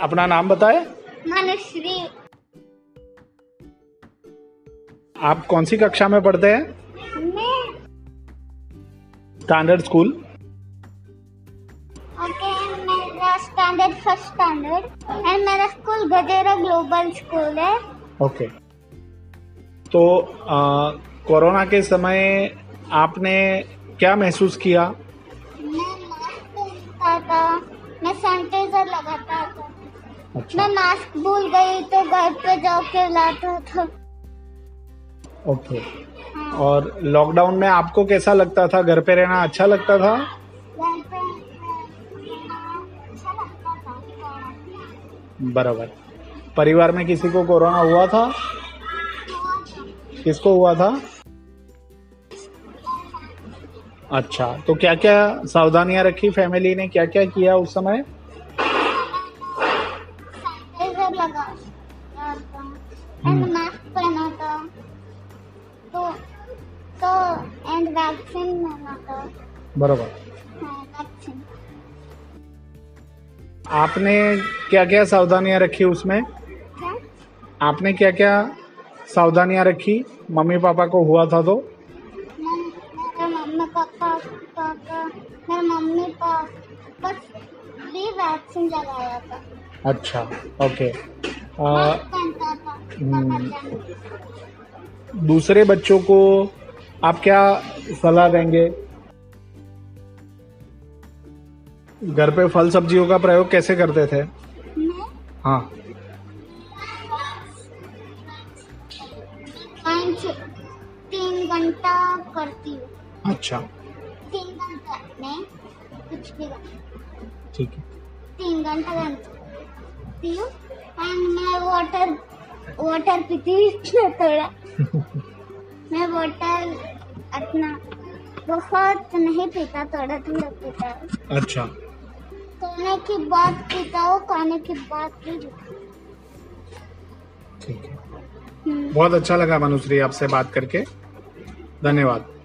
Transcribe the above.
अपना नाम बताए। मनुश्री। आप कौन सी कक्षा में पढ़ते हैं? स्टैंडर्ड स्कूल ओके मेरा स्टैंडर्ड फ़र्स्ट स्टैंडर्ड। एंड मेरा स्कूल गजेरा ग्लोबल स्कूल है। ओके। तो आ, कोरोना के समय आपने क्या महसूस किया? मैं मास्क पहनता था मैं सैनिटाइजर लगाता था। अच्छा। मैं मास्क भूल गई तो घर पे जाके लाता था। ओके हाँ, और लॉकडाउन में आपको कैसा लगता था? घर पे रहना अच्छा लगता था? घर पे अच्छा लगता था बराबर। परिवार में किसी को कोरोना हुआ था? किसको हुआ था? अच्छा तो क्या क्या सावधानियाँ रखी फैमिली ने? क्या क्या किया उस समय? पहना था तो तो एंड वैक्सीन लेना था बराबर. हाँ आपने क्या क्या सावधानियाँ रखी उसमें? क्या आपने क्या क्या सावधानियाँ रखी? मम्मी पापा को हुआ था तो? मम्मी पापा मेरे मम्मी पापा बस भी वैक्सीन लगाया था। अच्छा ओके आ, हम्म। दूसरे बच्चों को आप क्या सलाह देंगे? घर पे फल सब्जियों का प्रयोग कैसे करते थे? हाँ। तीन घंटा करती हूँ। अच्छा। तीन घंटा नहीं कुछ भी ठीक है। तीन घंटा करती हूँ। एंड मैं वाटर वाटर पीती थोड़ा। मैं वाटर अपना बहुत नहीं पीता थोड़ा थोड़ा पीता हूँ। अच्छा। सोने की बाद पीता हूँ खाने की बाद भी ठीक है। बहुत अच्छा लगा मनुश्री आपसे बात करके। धन्यवाद।